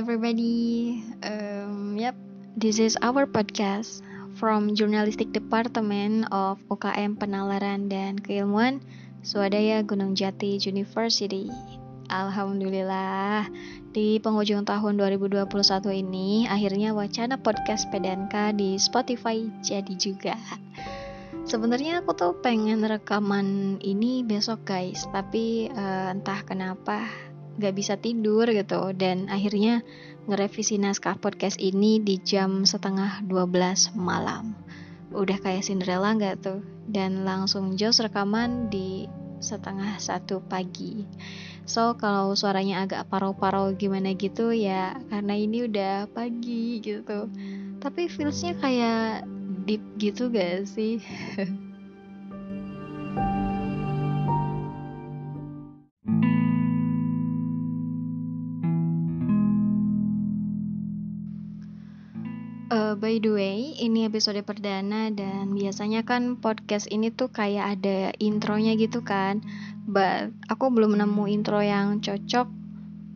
everybody. Um, yep, this is our podcast from Journalistic Department of UKM Penalaran dan Keilmuan Swadaya Gunung Jati University. Alhamdulillah, di penghujung tahun 2021 ini akhirnya wacana podcast PDNK di Spotify jadi juga. Sebenarnya aku tuh pengen rekaman ini besok guys, tapi uh, entah kenapa gak bisa tidur gitu. Dan akhirnya ngerevisi naskah podcast ini di jam setengah 12 malam. Udah kayak Cinderella nggak tuh? Dan langsung jos rekaman di setengah satu pagi. So kalau suaranya agak parau-parau gimana gitu ya karena ini udah pagi gitu. Tapi feelsnya kayak deep gitu gak sih Uh, by the way, ini episode perdana dan biasanya kan podcast ini tuh kayak ada intronya gitu kan. But aku belum nemu intro yang cocok.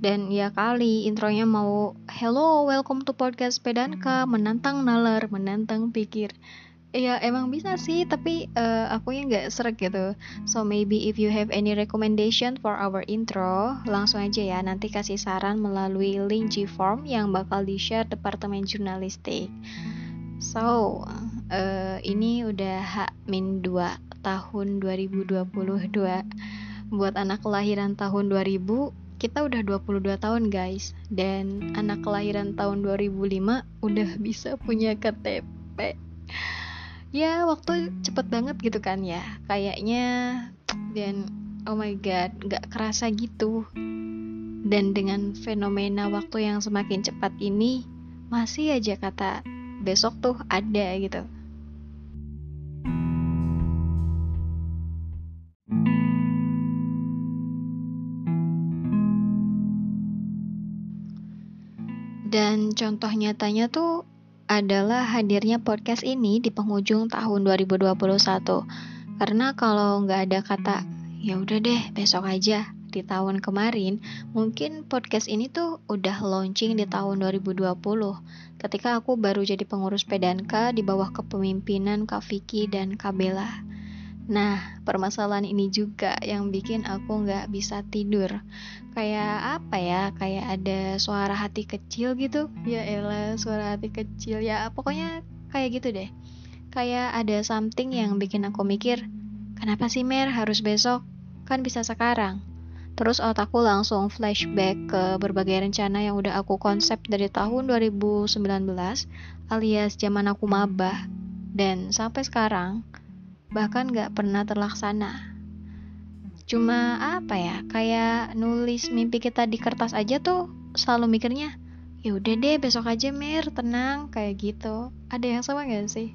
Dan ya kali intronya mau Hello, welcome to podcast Pedanka, menantang nalar, menantang pikir ya emang bisa sih tapi uh, aku yang nggak serak gitu. So maybe if you have any recommendation for our intro langsung aja ya. Nanti kasih saran melalui link G-form yang bakal di share departemen jurnalistik. So uh, ini udah hak min 2 tahun 2022 buat anak kelahiran tahun 2000 kita udah 22 tahun guys. Dan anak kelahiran tahun 2005 udah bisa punya KTP ya waktu cepet banget gitu kan ya. Kayaknya dan oh my god nggak kerasa gitu. Dan dengan fenomena waktu yang semakin cepat ini masih aja kata besok tuh ada gitu. Dan contoh nyatanya tuh adalah hadirnya podcast ini di penghujung tahun 2021. Karena kalau nggak ada kata, ya udah deh besok aja di tahun kemarin, mungkin podcast ini tuh udah launching di tahun 2020 ketika aku baru jadi pengurus PDNK di bawah kepemimpinan Kak Vicky dan Kak Bella. Nah, permasalahan ini juga yang bikin aku nggak bisa tidur. Kayak apa ya? Kayak ada suara hati kecil gitu. Ya elah, suara hati kecil. Ya pokoknya kayak gitu deh. Kayak ada something yang bikin aku mikir, kenapa sih Mer harus besok? Kan bisa sekarang. Terus otakku langsung flashback ke berbagai rencana yang udah aku konsep dari tahun 2019 alias zaman aku mabah. Dan sampai sekarang, bahkan gak pernah terlaksana. Cuma apa ya, kayak nulis mimpi kita di kertas aja tuh selalu mikirnya, ya udah deh besok aja Mir, tenang, kayak gitu. Ada yang sama gak sih?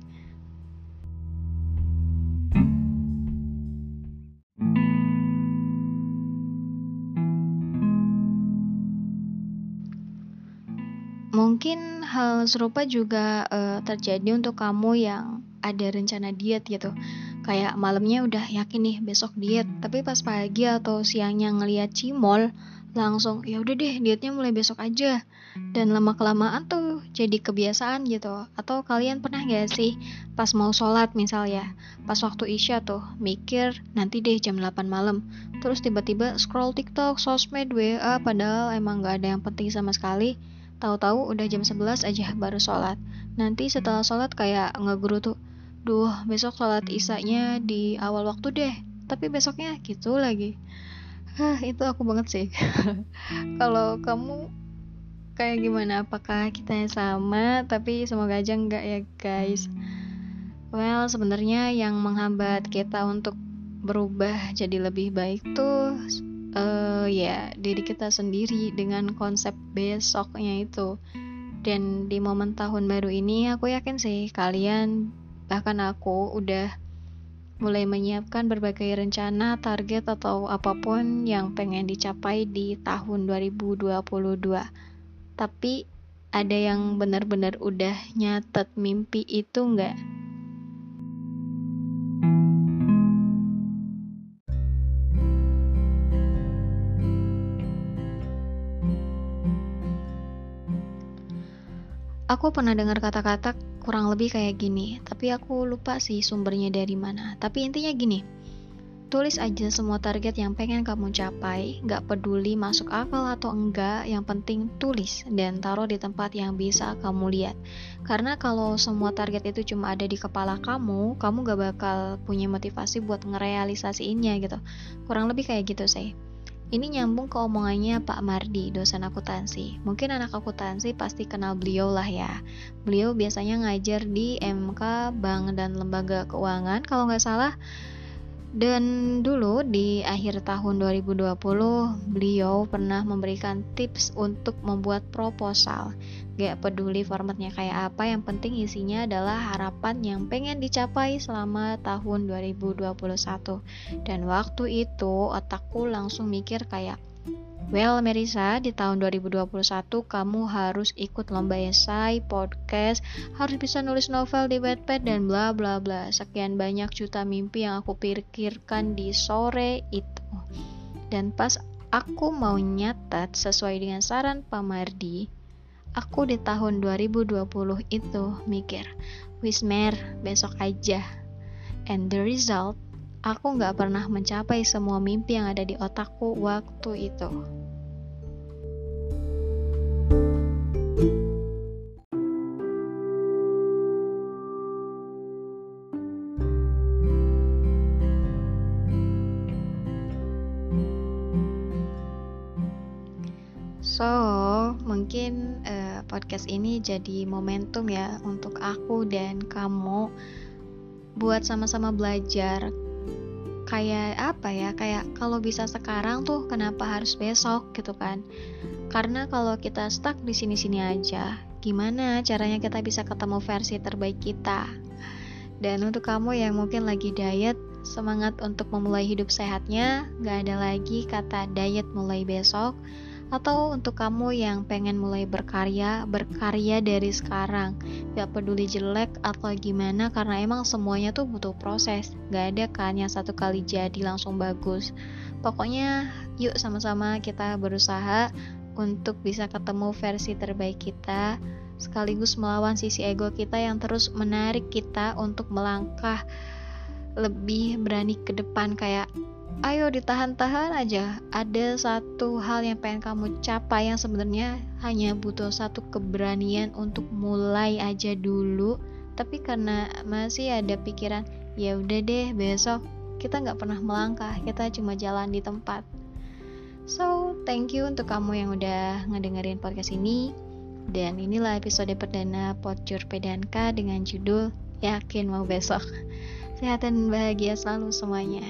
Mungkin hal serupa juga uh, terjadi untuk kamu yang ada rencana diet gitu kayak malamnya udah yakin nih besok diet. Tapi pas pagi atau siangnya ngeliat cimol langsung ya udah deh dietnya mulai besok aja. Dan lama kelamaan tuh jadi kebiasaan gitu. Atau kalian pernah gak sih pas mau sholat misal ya pas waktu isya tuh mikir nanti deh jam 8 malam. Terus tiba-tiba scroll tiktok sosmed wa padahal emang gak ada yang penting sama sekali. Tahu-tahu udah jam 11 aja baru sholat. Nanti setelah sholat kayak ngeguru tuh duh besok sholat isanya di awal waktu deh. Tapi besoknya gitu lagi. Hah, itu aku banget sih. Kalau kamu kayak gimana? Apakah kita yang sama tapi semoga aja enggak ya guys? Well sebenarnya yang menghambat kita untuk berubah jadi lebih baik tuh uh, ya diri kita sendiri dengan konsep besoknya itu. Dan di momen tahun baru ini aku yakin sih kalian Bahkan aku udah mulai menyiapkan berbagai rencana, target atau apa pun yang pengen dicapai di tahun 2022. Tapi ada yang benar-benar udah nyatet mimpi itu nggak? aku pernah dengar kata-kata kurang lebih kayak gini, tapi aku lupa sih sumbernya dari mana. Tapi intinya gini, tulis aja semua target yang pengen kamu capai, gak peduli masuk akal atau enggak, yang penting tulis dan taruh di tempat yang bisa kamu lihat. Karena kalau semua target itu cuma ada di kepala kamu, kamu gak bakal punya motivasi buat ngerealisasiinnya gitu. Kurang lebih kayak gitu sih. Ini nyambung ke omongannya Pak Mardi, dosen akuntansi. Mungkin anak akuntansi pasti kenal beliau lah ya. Beliau biasanya ngajar di MK, Bank dan Lembaga Keuangan. Kalau nggak salah, dan dulu di akhir tahun 2020, beliau pernah memberikan tips untuk membuat proposal. Gak peduli formatnya kayak apa, yang penting isinya adalah harapan yang pengen dicapai selama tahun 2021. Dan waktu itu otakku langsung mikir kayak, Well, Merisa, di tahun 2021 kamu harus ikut lomba esai, podcast, harus bisa nulis novel di Wattpad dan bla bla bla. Sekian banyak juta mimpi yang aku pikirkan di sore itu. Dan pas aku mau nyatat sesuai dengan saran Pak Mardi, aku di tahun 2020 itu mikir, Wismer, besok aja. And the result, aku nggak pernah mencapai semua mimpi yang ada di otakku waktu itu. So, mungkin uh, podcast ini jadi momentum ya untuk aku dan kamu buat sama-sama belajar. Kayak apa ya? Kayak kalau bisa sekarang tuh kenapa harus besok gitu kan? Karena kalau kita stuck di sini-sini aja, gimana caranya kita bisa ketemu versi terbaik kita? Dan untuk kamu yang mungkin lagi diet, semangat untuk memulai hidup sehatnya, gak ada lagi kata diet mulai besok atau untuk kamu yang pengen mulai berkarya, berkarya dari sekarang. Gak peduli jelek atau gimana karena emang semuanya tuh butuh proses. Gak ada kan yang satu kali jadi langsung bagus. Pokoknya yuk sama-sama kita berusaha untuk bisa ketemu versi terbaik kita sekaligus melawan sisi ego kita yang terus menarik kita untuk melangkah lebih berani ke depan kayak ayo ditahan-tahan aja. Ada satu hal yang pengen kamu capai yang sebenarnya hanya butuh satu keberanian untuk mulai aja dulu. Tapi karena masih ada pikiran ya udah deh besok kita nggak pernah melangkah kita cuma jalan di tempat. So thank you untuk kamu yang udah ngedengerin podcast ini. Dan inilah episode perdana Potjur Pedanka dengan judul Yakin Mau Besok. Sehat dan bahagia selalu semuanya.